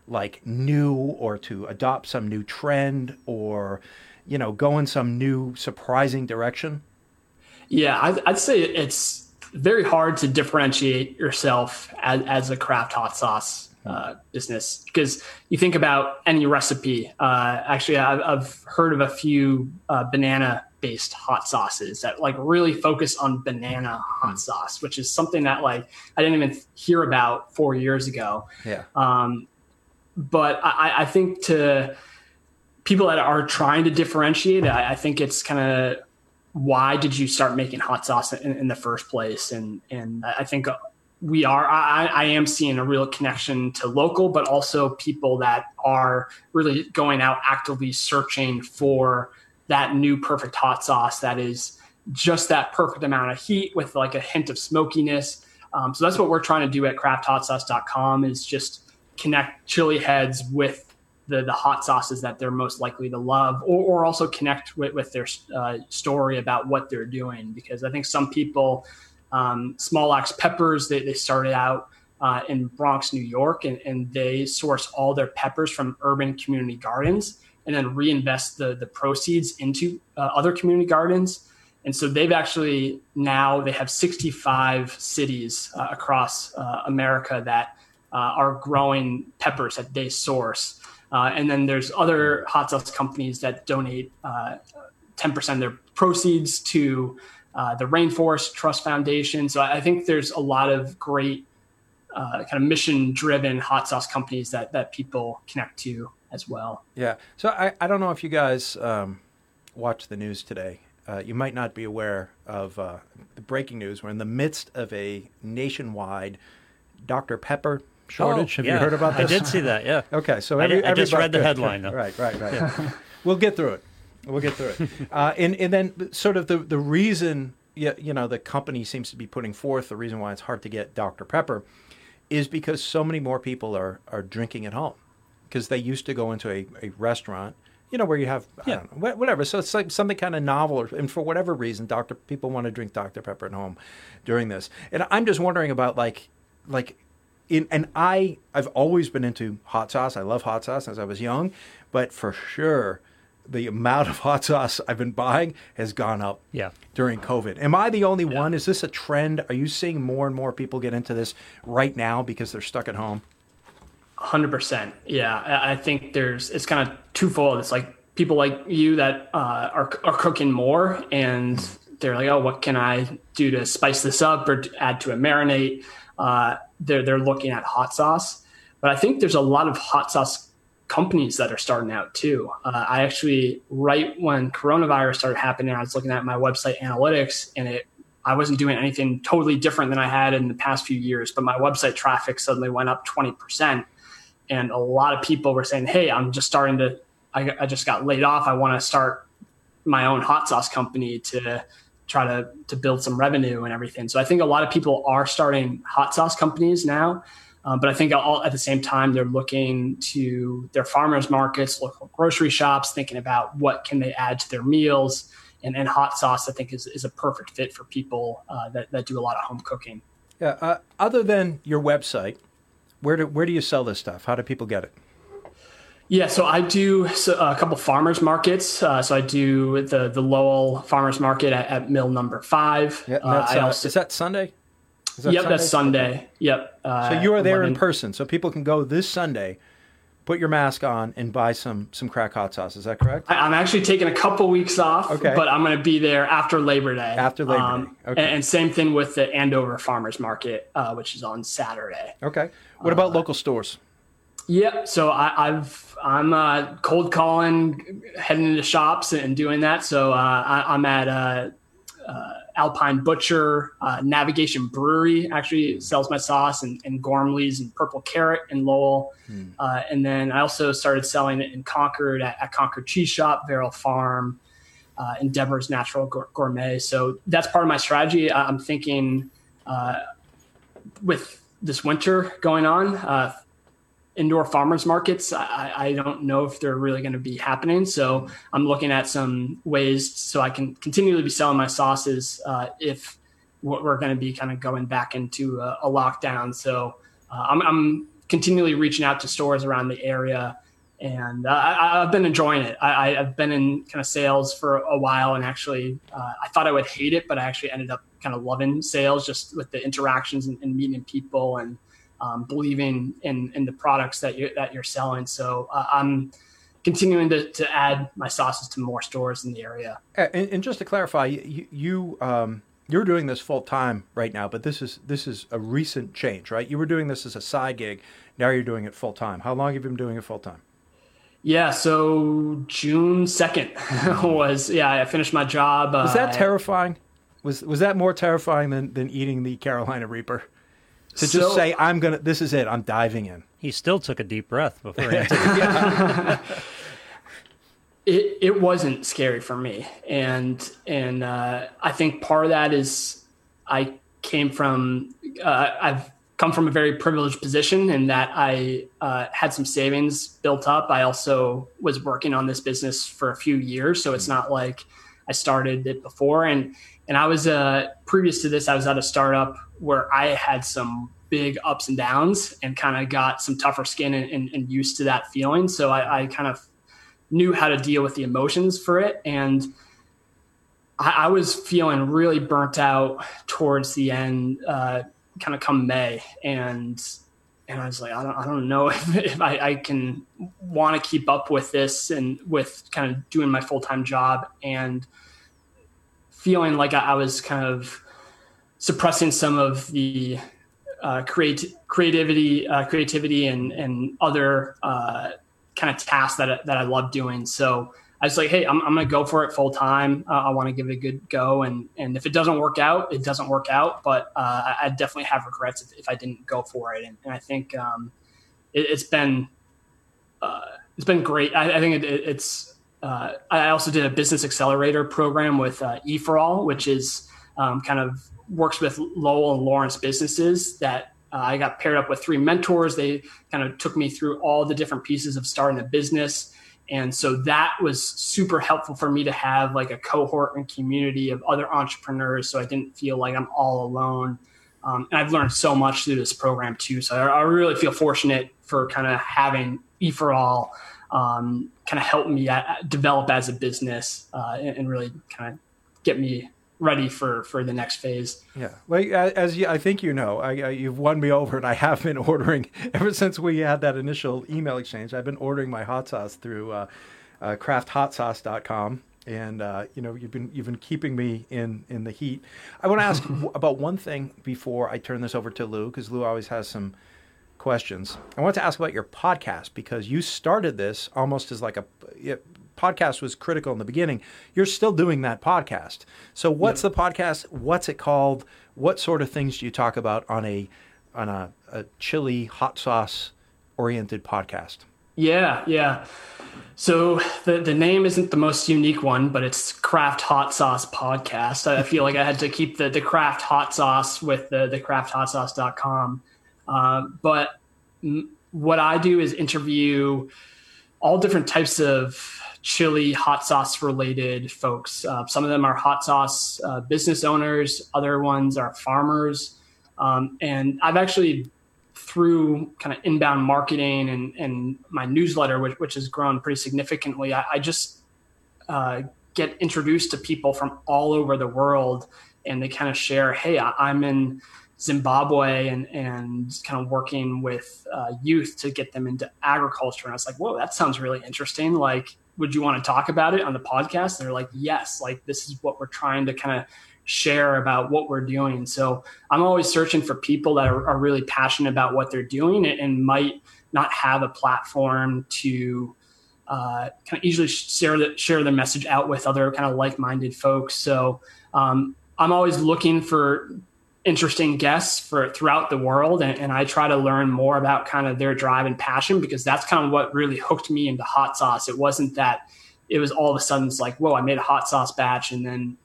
like new or to adopt some new trend or you know go in some new surprising direction? Yeah, I'd, I'd say it's very hard to differentiate yourself as, as a craft hot sauce uh, business because you think about any recipe. Uh, actually, I've, I've, heard of a few uh, banana based hot sauces that like really focus on banana hot hmm. sauce, which is something that like I didn't even hear about four years ago. Yeah. Um, but I, I, think to people that are trying to differentiate, I, I think it's kind of why did you start making hot sauce in, in the first place? And and I think we are I, I, am seeing a real connection to local, but also people that are really going out actively searching for that new perfect hot sauce that is just that perfect amount of heat with like a hint of smokiness. Um, so that's what we're trying to do at crafthotsauce.com is just connect chili heads with the, the hot sauces that they're most likely to love, or, or also connect with, with their uh, story about what they're doing. Because I think some people, um, Small Axe Peppers, they, they started out uh, in Bronx, New York, and, and they source all their peppers from urban community gardens and then reinvest the, the proceeds into uh, other community gardens. And so they've actually now they have 65 cities uh, across uh, America that uh, are growing peppers that they source. Uh, and then there's other hot sauce companies that donate 10% of their proceeds to the Rainforest Trust Foundation. So I think there's a lot of great uh, kind of mission driven hot sauce companies that that people connect to as well. Yeah. So I, I don't know if you guys um, watch the news today. Uh, you might not be aware of uh, the breaking news. We're in the midst of a nationwide Dr. Pepper shortage. Oh, Have yeah. you heard about this? I did see that. Yeah. Okay, so I did- I just read the good, headline, good. though. Right, right, right. we'll get through it. We'll get through it. Uh, and and then sort of the the reason you, you know the company seems to be putting forth the reason why it's hard to get Dr Pepper is because so many more people are are drinking at home because they used to go into a, a restaurant. You know where you have I Yeah. don't know, whatever. So it's like something kind of novel, or, and for whatever reason, Dr. People want to drink Dr Pepper at home during this. And I'm just wondering about like like in, and I I've always been into hot sauce. I love hot sauce as I was young, but for sure the amount of hot sauce I've been buying has gone up Yeah. during COVID. Am I the only one? Is this a trend? Are you seeing more and more people get into this right now because they're stuck at home? Hundred percent. Yeah, I I think there's it's kind of twofold. It's like people like you that uh, are are cooking more, and they're like, oh, what can I do to spice this up or add to a marinade? Uh, they're they're looking at hot sauce, but I think there's a lot of hot sauce companies that are starting out too. Uh, I actually right when coronavirus started happening, I was looking at my website analytics, and it I wasn't doing anything totally different than I had in the past few years, but my website traffic suddenly went up twenty percent and a lot of people were saying, "Hey, I'm just starting to. I, I just got laid off. I want to start my own hot sauce company to try to to build some revenue and everything." So I think a lot of people are starting hot sauce companies now, um, but I think all, at the same time they're looking to their farmers markets, local grocery shops, thinking about what can they add to their meals. And, and hot sauce, I think, is, is a perfect fit for people uh, that, that do a lot of home cooking. Yeah. Uh, other than your website, where do where do you sell this stuff? How do people get it? Yeah, so I do a couple farmers markets. Uh, so I do the the Lowell Farmers Market at, at Mill Number Five. Yeah, Uh, uh, also- is that Sunday? Is that yep, that's Sunday. Yep. Uh, So you are there in person, so people can go this Sunday, put your mask on, and buy some some Craic hot sauce. Is that correct? I- I'm actually taking a couple weeks off, Okay. but I'm going to be there after Labor Day. After Labor Day. Okay. and, and same thing with the Andover Farmers Market, uh, which is on Saturday. Okay. What about local stores? Yep. So I, I've I'm uh, cold calling, heading into shops and doing that. So uh, I, I'm at uh, uh, Alpine Butcher, uh, Navigation Brewery actually sells my sauce, and, and Gormley's and Purple Carrot in Lowell. Uh, and then I also started selling it in Concord at, at Concord Cheese Shop, Verrill Farm, uh, and Debra's Natural Gourmet. So that's part of my strategy. I'm thinking uh, with this winter going on, uh, indoor farmers markets I, I don't know if they're really going to be happening. So i'm looking at some ways so i can continually be selling my sauces uh, if we're going to be kind of going back into a, a lockdown. So uh, I'm, I'm continually reaching out to stores around the area and uh, I, i've been enjoying it. I, i've been in kind of sales for a while and actually uh, i thought i would hate it but i actually ended up kind of loving sales just with the interactions and, and meeting people and um, believing in, in the products that you that you're selling. So uh, I'm continuing to, to add my sauces to more stores in the area. And, and just to clarify, you, you um, you're doing this full time right now, but this is this is a recent change, right? You were doing this as a side gig. Now you're doing it full time. How long have you been doing it full time? Yeah, so June second was yeah. I finished my job. Was that uh, terrifying? Was was that more terrifying than, than eating the Carolina Reaper? To just So- say I'm gonna this is it, I'm diving in. He still took a deep breath before he answered. it. it it wasn't scary for me, and and uh, I think part of that is I came from uh, I've come from a very privileged position in that I uh, had some savings built up. I also was working on this business for a few years, so it's not like I started it before. And and I was uh, previous to this, I was at a startup where I had some big ups and downs, and kind of got some tougher skin and, and, and, used to that feeling. So I, I, kind of knew how to deal with the emotions for it, and I, I was feeling really burnt out towards the end. Uh, kind of come May, and and I was like, I don't, I don't know if, if I, I can want to keep up with this and with kind of doing my full time job and feeling like I, I, was kind of suppressing some of the uh, create, creativity, uh, creativity, and and other uh, kind of tasks that that I love doing. So I was like, hey, I'm, I'm to go for it full time. Uh, I want to give it a good go. And, and if it doesn't work out, it doesn't work out. But uh, I definitely have regrets if, if, I didn't go for it. And, and I think um, it, has been uh, it's been great. I, I think it, it's. Uh, I also did a business accelerator program with uh, EforAll, which is um, kind of works with Lowell and Lawrence businesses that uh, I got paired up with three mentors. They kind of took me through all the different pieces of starting a business and so that was super helpful for me to have like a cohort and community of other entrepreneurs. So I didn't feel like I'm all alone. Um, and I've learned so much through this program too. So I, I really feel fortunate for kind of having EforAll um, kind of help me at, develop as a business uh, and, and really kind of get me ready for for the next phase. Yeah, well, as you, I think you know, I, I, you've won me over, and I have been ordering ever since we had that initial email exchange. I've been ordering my hot sauce through uh, uh, crafthotsauce.com. And uh, you know you've been you've been keeping me in in the heat. I want to ask about one thing before I turn this over to Lou because Lou always has some questions. I want to ask about your podcast because you started this almost as like a podcast was critical in the beginning. You're still doing that podcast. So what's yep. the podcast? What's it called? What sort of things do you talk about on a on a, a chili hot sauce oriented podcast? Yeah, yeah. So the the name isn't the most unique one, but it's Craft Hot Sauce Podcast. I feel like I had to keep the the craft hot sauce with the the crafthotsauce.com. Uh, but m- what I do is interview all different types of chili hot sauce related folks. Uh, some of them are hot sauce uh, business owners, other ones are farmers. Um, and I've actually, through kind of inbound marketing and, and my newsletter, which, which has grown pretty significantly, I, I just uh, get introduced to people from all over the world and they kind of share, hey, I, am in Zimbabwe and, and kind of working with uh, youth to get them into agriculture. And I was like, whoa, that sounds really interesting. Like, would you want to talk about it on the podcast? And they're like, yes, like this is what we're trying to kind of share about what we're doing. So I'm always searching for people that are, are really passionate about what they're doing and, and might not have a platform to uh, kind of easily share the, share their message out with other kind of like-minded folks. So um, I'm always looking for interesting guests for throughout the world and, and, i try to learn more about kind of their drive and passion because that's kind of what really hooked me into hot sauce. It wasn't that it was all of a sudden it's like whoa i made a hot sauce batch and then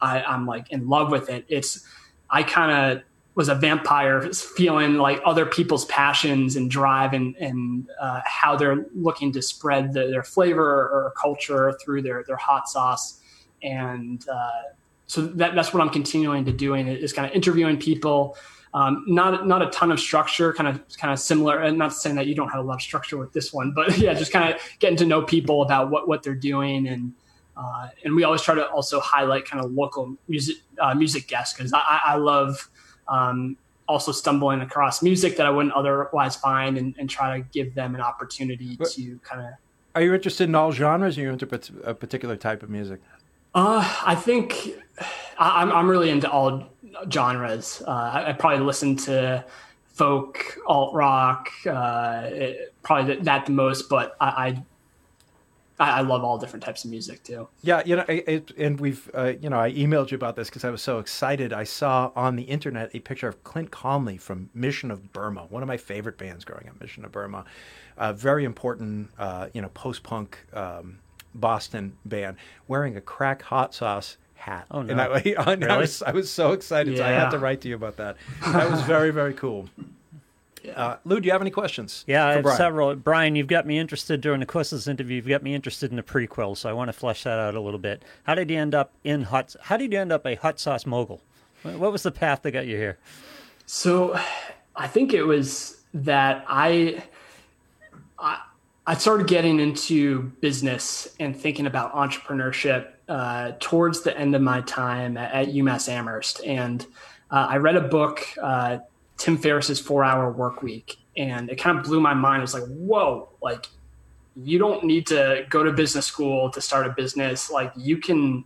I, i'm like in love with it. It's i kind of was a vampire feeling like other people's passions and drive and, and uh, how they're looking to spread the, their flavor or culture through their, their hot sauce. And uh, so that, that's what I'm continuing to doing is kind of interviewing people. Um, not not a ton of structure, kind of kind of similar. And not saying that you don't have a lot of structure with this one, but yeah, just kind of getting to know people about what what they're doing, and uh, and we always try to also highlight kind of local music uh, music guests because I, I love um, also stumbling across music that I wouldn't otherwise find, and, and try to give them an opportunity but to kind of. Are you interested in all genres? Or are you into a particular type of music? Uh, I think I, am I'm really into all genres. Uh, I, I, probably listen to folk, alt rock, uh, it, probably that the most, but I, I, I love all different types of music too. Yeah, you know, it, and we've, uh, you know, I emailed you about this because I was so excited. I saw on the internet a picture of Clint Conley from Mission of Burma, one of my favorite bands growing up, Mission of Burma, very important, uh, you know, post punk. Um, Boston band wearing a Craic hot sauce hat. Oh, And no. I, and I was I was so excited. So I had to write to you about that. That was very very cool. Uh, Lou, do you have any questions? Yeah, I have Brian? several. Brian, you've got me interested during the course of this interview. You've got me interested in the prequel, so I want to flesh that out a little bit. How did you end up in hot? How did you end up a hot sauce mogul? What what was the path that got you here? So I think it was that I, I, started getting into business and thinking about entrepreneurship uh, towards the end of my time at, at UMass Amherst. And uh, I read a book, uh, Tim Ferriss's Four Hour Work Week, and it kind of blew my mind. It was like, whoa, like you don't need to go to business school to start a business. Like you can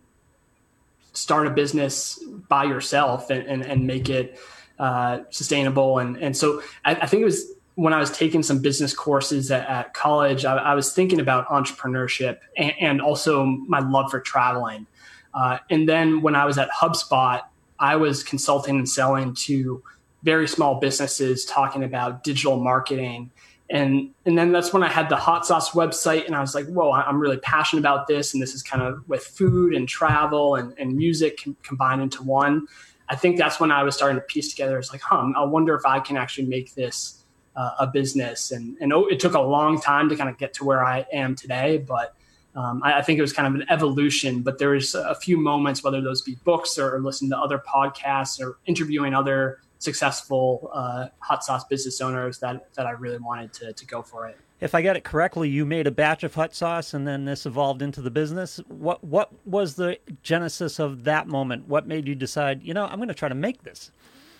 start a business by yourself and, and, and make it uh, sustainable. And, and so I, I think it was when I was taking some business courses at, at college, I, I was thinking about entrepreneurship and, and also my love for traveling. Uh, and then when I was at HubSpot, I was consulting and selling to very small businesses talking about digital marketing. And, and then that's when I had the hot sauce website and I was like, whoa, I'm really passionate about this. And this is kind of with food and travel and, and music com- combined into one. I think that's when I was starting to piece together. It's like, huh, I wonder if I can actually make this uh, a business. And, and it took a long time to kind of get to where I am today, but um, I, I think it was kind of an evolution. But there was a few moments, whether those be books or, or listening to other podcasts or interviewing other successful uh, hot sauce business owners, that that I really wanted to to go for it. If I got it correctly, you made a batch of hot sauce, and then this evolved into the business. What what was the genesis of that moment? What made you decide? You know, I'm going to try to make this.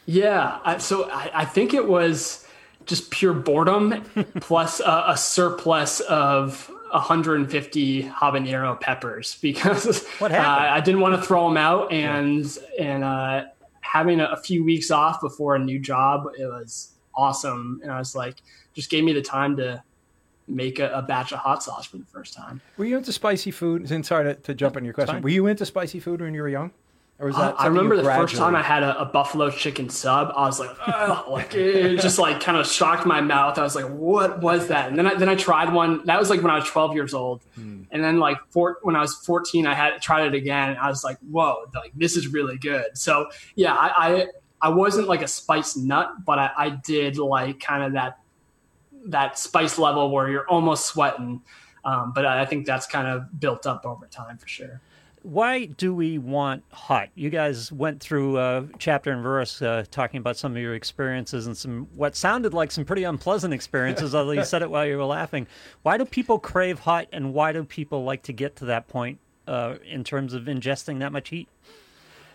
Yeah, I, so I, I think it was just pure boredom plus a, a surplus of 150 habanero peppers because What uh? I didn't want to throw them out and and uh, having a, a few weeks off before a new job it was awesome and I was like just gave me the time to make a, a batch of hot sauce for the first time. Were you into spicy food? And sorry to, to jump on your question. Were you into spicy food when you were young, or was that? I remember the first time I had a, a buffalo chicken sub. I was like, Ugh, like it just like kind of shocked my mouth. I was like, what was that? And then I, then I tried one. That was like when I was 12 years old. Hmm. And then like four, when I was 14, I had tried it again. And I was like, whoa, like this is really good. So yeah, I I, I wasn't like a spice nut, but I, I did like kind of that that spice level where you're almost sweating. Um, but I I think that's kind of built up over time for sure. Why do we want hot? You guys went through uh, chapter and verse uh, talking about some of your experiences and some what sounded like some pretty unpleasant experiences, although you said it while you were laughing. Why do people crave hot, and why do people like to get to that point uh, in terms of ingesting that much heat?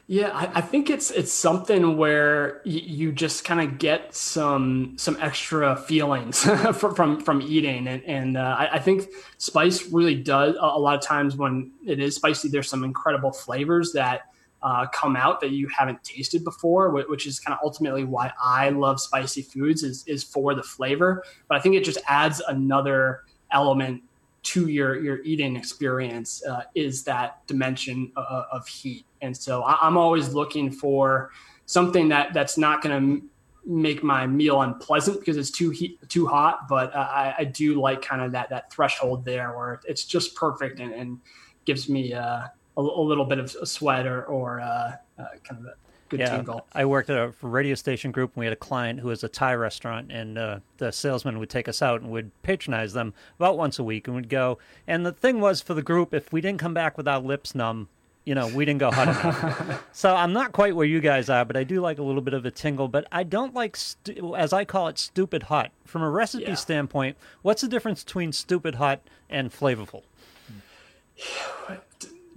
Yeah, I, I think it's it's something where y- you just kind of get some some extra feelings from, from from eating, and and uh, I, I think spice really does a, lot of times when it is spicy. There's some incredible flavors that uh, come out that you haven't tasted before, which is kind of ultimately why I love spicy foods is is for the flavor. But I think it just adds another element to your your eating experience uh, is that dimension of, of heat. And so I, i'm always looking for something that that's not going to make my meal unpleasant because it's too heat too hot but uh, I, I do like kind of that that threshold there where it's just perfect and, and gives me uh, a, a little bit of a sweat or, or uh, uh, kind of a good Yeah, I worked at a radio station group, and we had a client who was a Thai restaurant, and uh, the salesman would take us out and would patronize them about once a week, and we'd go. And the thing was for the group, if we didn't come back with our lips numb, you know, we didn't go hot enough. so I'm not quite where you guys are, but I do like a little bit of a tingle. But I don't like, stu- as I call it, stupid hot. From a recipe Yeah. standpoint, what's the difference between stupid hot and flavorful?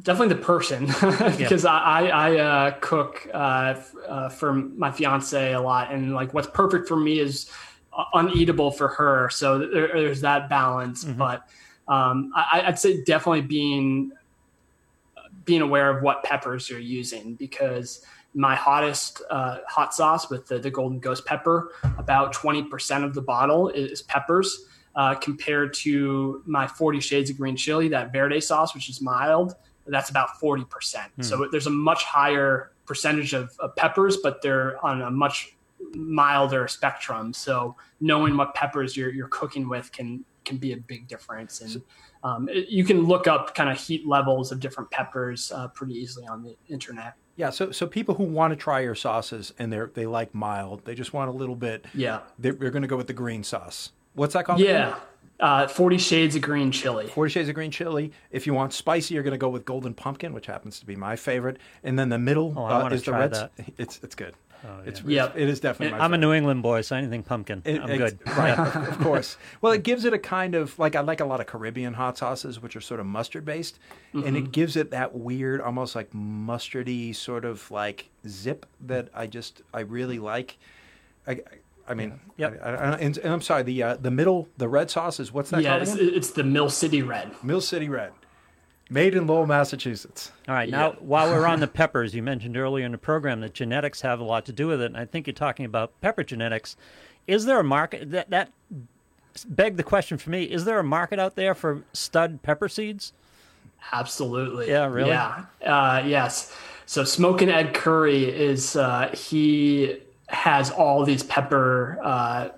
Definitely the person because I I, I uh, cook uh, uh, for my fiance a lot, and like what's perfect for me is uh, uneatable for her. So there, there's that balance. But um, I, I'd say definitely being being aware of what peppers you're using because my hottest uh, hot sauce with the, the golden ghost pepper about 20% of the bottle is peppers uh, compared to my 40 shades of green chili that verde sauce which is mild that's about 40% so there's a much higher percentage of, of peppers but they're on a much milder spectrum so knowing what peppers you're, you're cooking with can can be a big difference. And um, it, you can look up kind of heat levels of different peppers uh, pretty easily on the internet. Yeah, so so people who want to try your sauces and they're they like mild, they just want a little bit. Yeah, they're, they're going to go with the green sauce. What's that called? Yeah, uh, Forty Shades of Green Chili. Forty Shades of Green Chili. If you want spicy, you're going to go with Golden Pumpkin, which happens to be my favorite. And then the middle oh, uh, is the red. That. It's it's good. Oh, yeah. It's yep. it is definitely. It, I'm favorite. a New England boy, so anything pumpkin, it, I'm good. Right, of, of, course. Well, it gives it a kind of like I like a lot of Caribbean hot sauces, which are sort of mustard based, mm-hmm. and it gives it that weird, almost like mustardy sort of like zip that I just I really like. I, I mean, yeah. I, I, and, and, I'm sorry. The uh, the middle, the red sauce is what's that? Yeah, it's, it's, the Mill City Red. Mill City Red. Made in Lowell, Massachusetts. All right. Now, yeah. while we're on the peppers, you mentioned earlier in the program that genetics have a lot to do with it, and I think you're talking about pepper genetics. Is there a market that that beg the question for me? Is there a market out there for stud pepper seeds? Absolutely. Yeah. Really. Yeah. Uh, yes. So, Smoking Ed Currie is uh, he has all these pepper uh,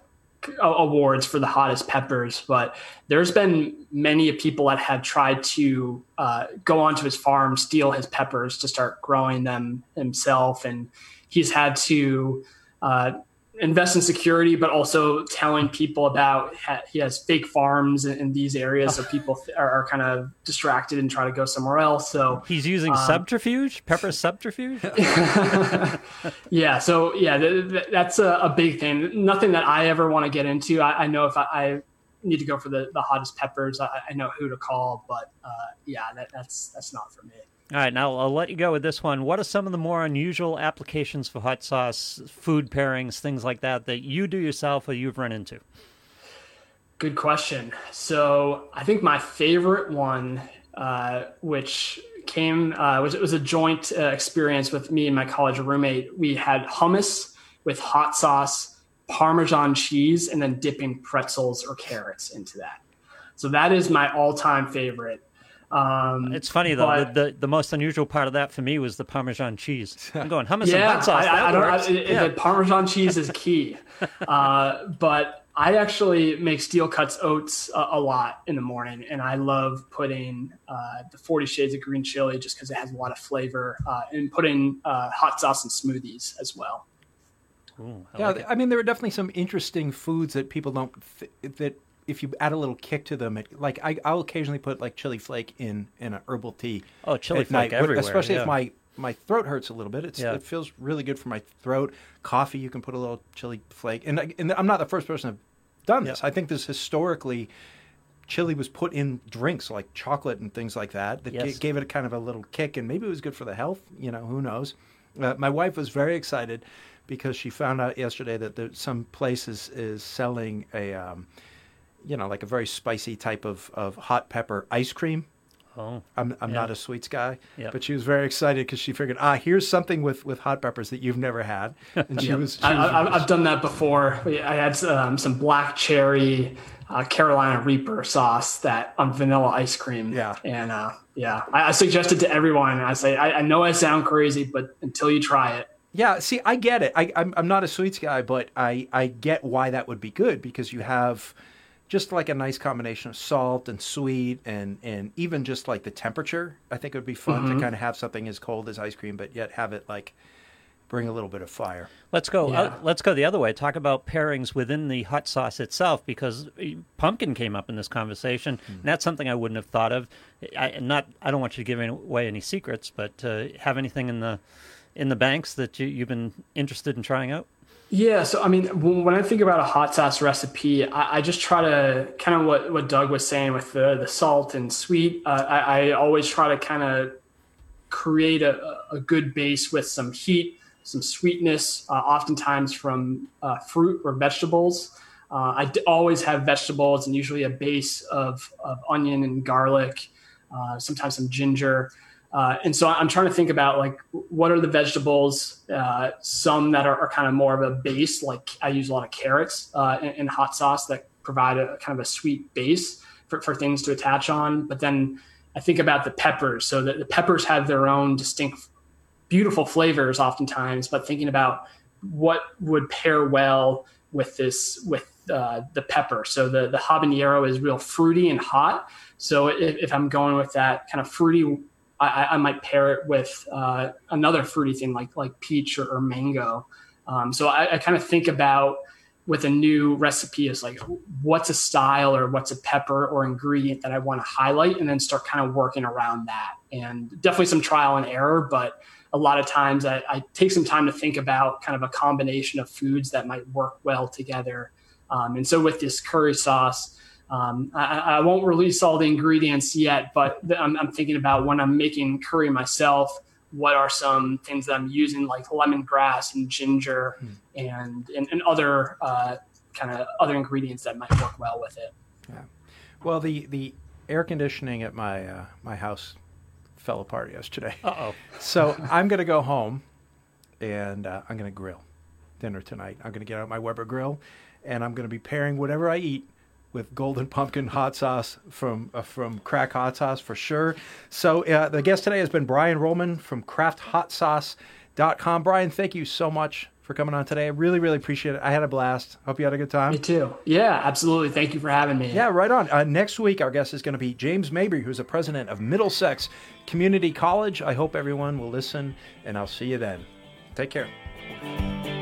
awards for the hottest peppers, but there's been many people that have tried to uh, go onto his farm, steal his peppers to start growing them himself, and he's had to uh, invest in security, but also telling people about he has fake farms in, in these areas, so people are, are, kind of distracted and try to go somewhere else. So he's using um, subterfuge, pepper subterfuge. yeah, so yeah, th- th- that's a, a, big thing. Nothing that I ever want to get into. I, I know if I, I, need to go for the, the hottest peppers, I, I know who to call, but uh, yeah, that, that's that's not for me. All right, now I'll let you go with this one. What are some of the more unusual applications for hot sauce, food pairings, things like that that you do yourself or you've run into? Good question. So I think my favorite one, uh, which came, uh, was it was a joint uh, experience with me and my college roommate. We had hummus with hot sauce, Parmesan cheese, and then dipping pretzels or carrots into that. So that is my all-time favorite. Um, it's funny though. But, the, the, the most unusual part of that for me was the Parmesan cheese. I'm going hummus yeah, and hot sauce. I, I don't. I, yeah. The Parmesan cheese is key. uh, but I actually make steel cuts oats a, a, lot in the morning, and I love putting uh, the Forty Shades of Green Chili just because it has a lot of flavor, uh, and putting uh, hot sauce and smoothies as well. Ooh, I yeah, like I mean there are definitely some interesting foods that people don't th- that if you add a little kick to them, it, like I, I'll occasionally put like chili flake in in a herbal tea. Oh, chili flake night, everywhere, especially yeah. if my my throat hurts a little bit. It's, yeah. It feels really good for my throat. Coffee, you can put a little chili flake. And, and I'm not the first person to have done this. Yeah. I think this historically, chili was put in drinks like chocolate and things like that that yes. gave it a kind of a little kick. And maybe it was good for the health. You know, who knows? Uh, my wife was very excited because she found out yesterday that there, some place is, is selling a. Um, you know, like a very spicy type of, of hot pepper ice cream. Oh, I'm I'm yeah. not a sweets guy, yep. but she was very excited because she figured, ah, here's something with, with hot peppers that you've never had, and she yep. was. She I, have done that before. I had um, some black cherry uh, Carolina Reaper sauce that on vanilla ice cream. Yeah, and uh, yeah, I, I suggested to everyone. I say, I, I know I sound crazy, but until you try it, yeah, see, I get it. I, I'm, I'm not a sweets guy, but I, I get why that would be good because you have just like a nice combination of salt and sweet and and even just like the temperature i think it would be fun mm-hmm. to kind of have something as cold as ice cream but yet have it like bring a little bit of fire let's go yeah. uh, let's go the other way talk about pairings within the hot sauce itself because pumpkin came up in this conversation mm-hmm. and that's something i wouldn't have thought of i not i don't want you to give away any secrets but uh, have anything in the in the banks that you, you've been interested in trying out yeah, so I mean, when I think about a hot sauce recipe, I, I just try to kind of what, what Doug was saying with the the salt and sweet. Uh, I, I, always try to kind of create a, a, good base with some heat, some sweetness, uh, oftentimes from uh, fruit or vegetables. Uh, I d- always have vegetables and usually a base of, of onion and garlic, uh, sometimes some ginger. Uh, and so I'm trying to think about like what are the vegetables, uh, some that are, are, kind of more of a base, like I use a lot of carrots uh, in, in, hot sauce that provide a kind of a sweet base for, for things to attach on. But then I think about the peppers. So the, the peppers have their own distinct, beautiful flavors oftentimes, but thinking about what would pair well with this, with uh, the pepper. So the the habanero is real fruity and hot. So if, if I'm going with that kind of fruity, I, I might pair it with uh, another fruity thing like like peach or, or mango. Um, so I, I kind of think about with a new recipe is like what's a style or what's a pepper or ingredient that I want to highlight and then start kind of working around that. And definitely some trial and error, but a lot of times I, I take some time to think about kind of a combination of foods that might work well together. Um, and so with this curry sauce, um, I, I, won't release all the ingredients yet, but I'm, I'm thinking about when I'm making curry myself what are some things that I'm using like lemongrass and ginger hmm. and, and, and other uh, kind of other ingredients that might work well with it. Yeah. Well, the the air conditioning at my uh, my house fell apart yesterday. Uh oh. So I'm gonna go home and uh, I'm gonna grill dinner tonight. I'm gonna get out my Weber grill and I'm gonna be pairing whatever I eat with golden pumpkin hot sauce from uh, from Craic Hot Sauce for sure. So uh, the guest today has been Brian Rollman from CraftHotSauce.com. Brian, thank you so much for coming on today. I really, really appreciate it. I had a blast. Hope you had a good time. Me too. Yeah, absolutely. Thank you for having me. Yeah, right on. Uh, next week, our guest is going to be James Mabry, who's the president of Middlesex Community College. I hope everyone will listen, and I'll see you then. Take care.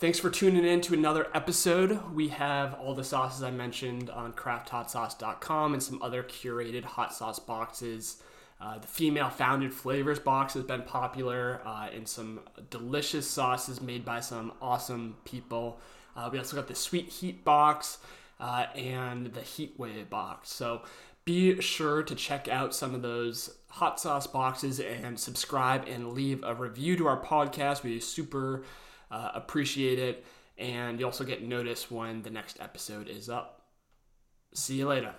Thanks for tuning in to another episode. We have all the sauces I mentioned on crafthotsauce.com and some other curated hot sauce boxes. Uh, the female founded flavors box has been popular uh, in some delicious sauces made by some awesome people. Uh, we also got the sweet heat box uh, and the heat wave box. So be sure to check out some of those hot sauce boxes and subscribe and leave a review to our podcast. We super uh, appreciate it. And you also get notice when the next episode is up. See you later.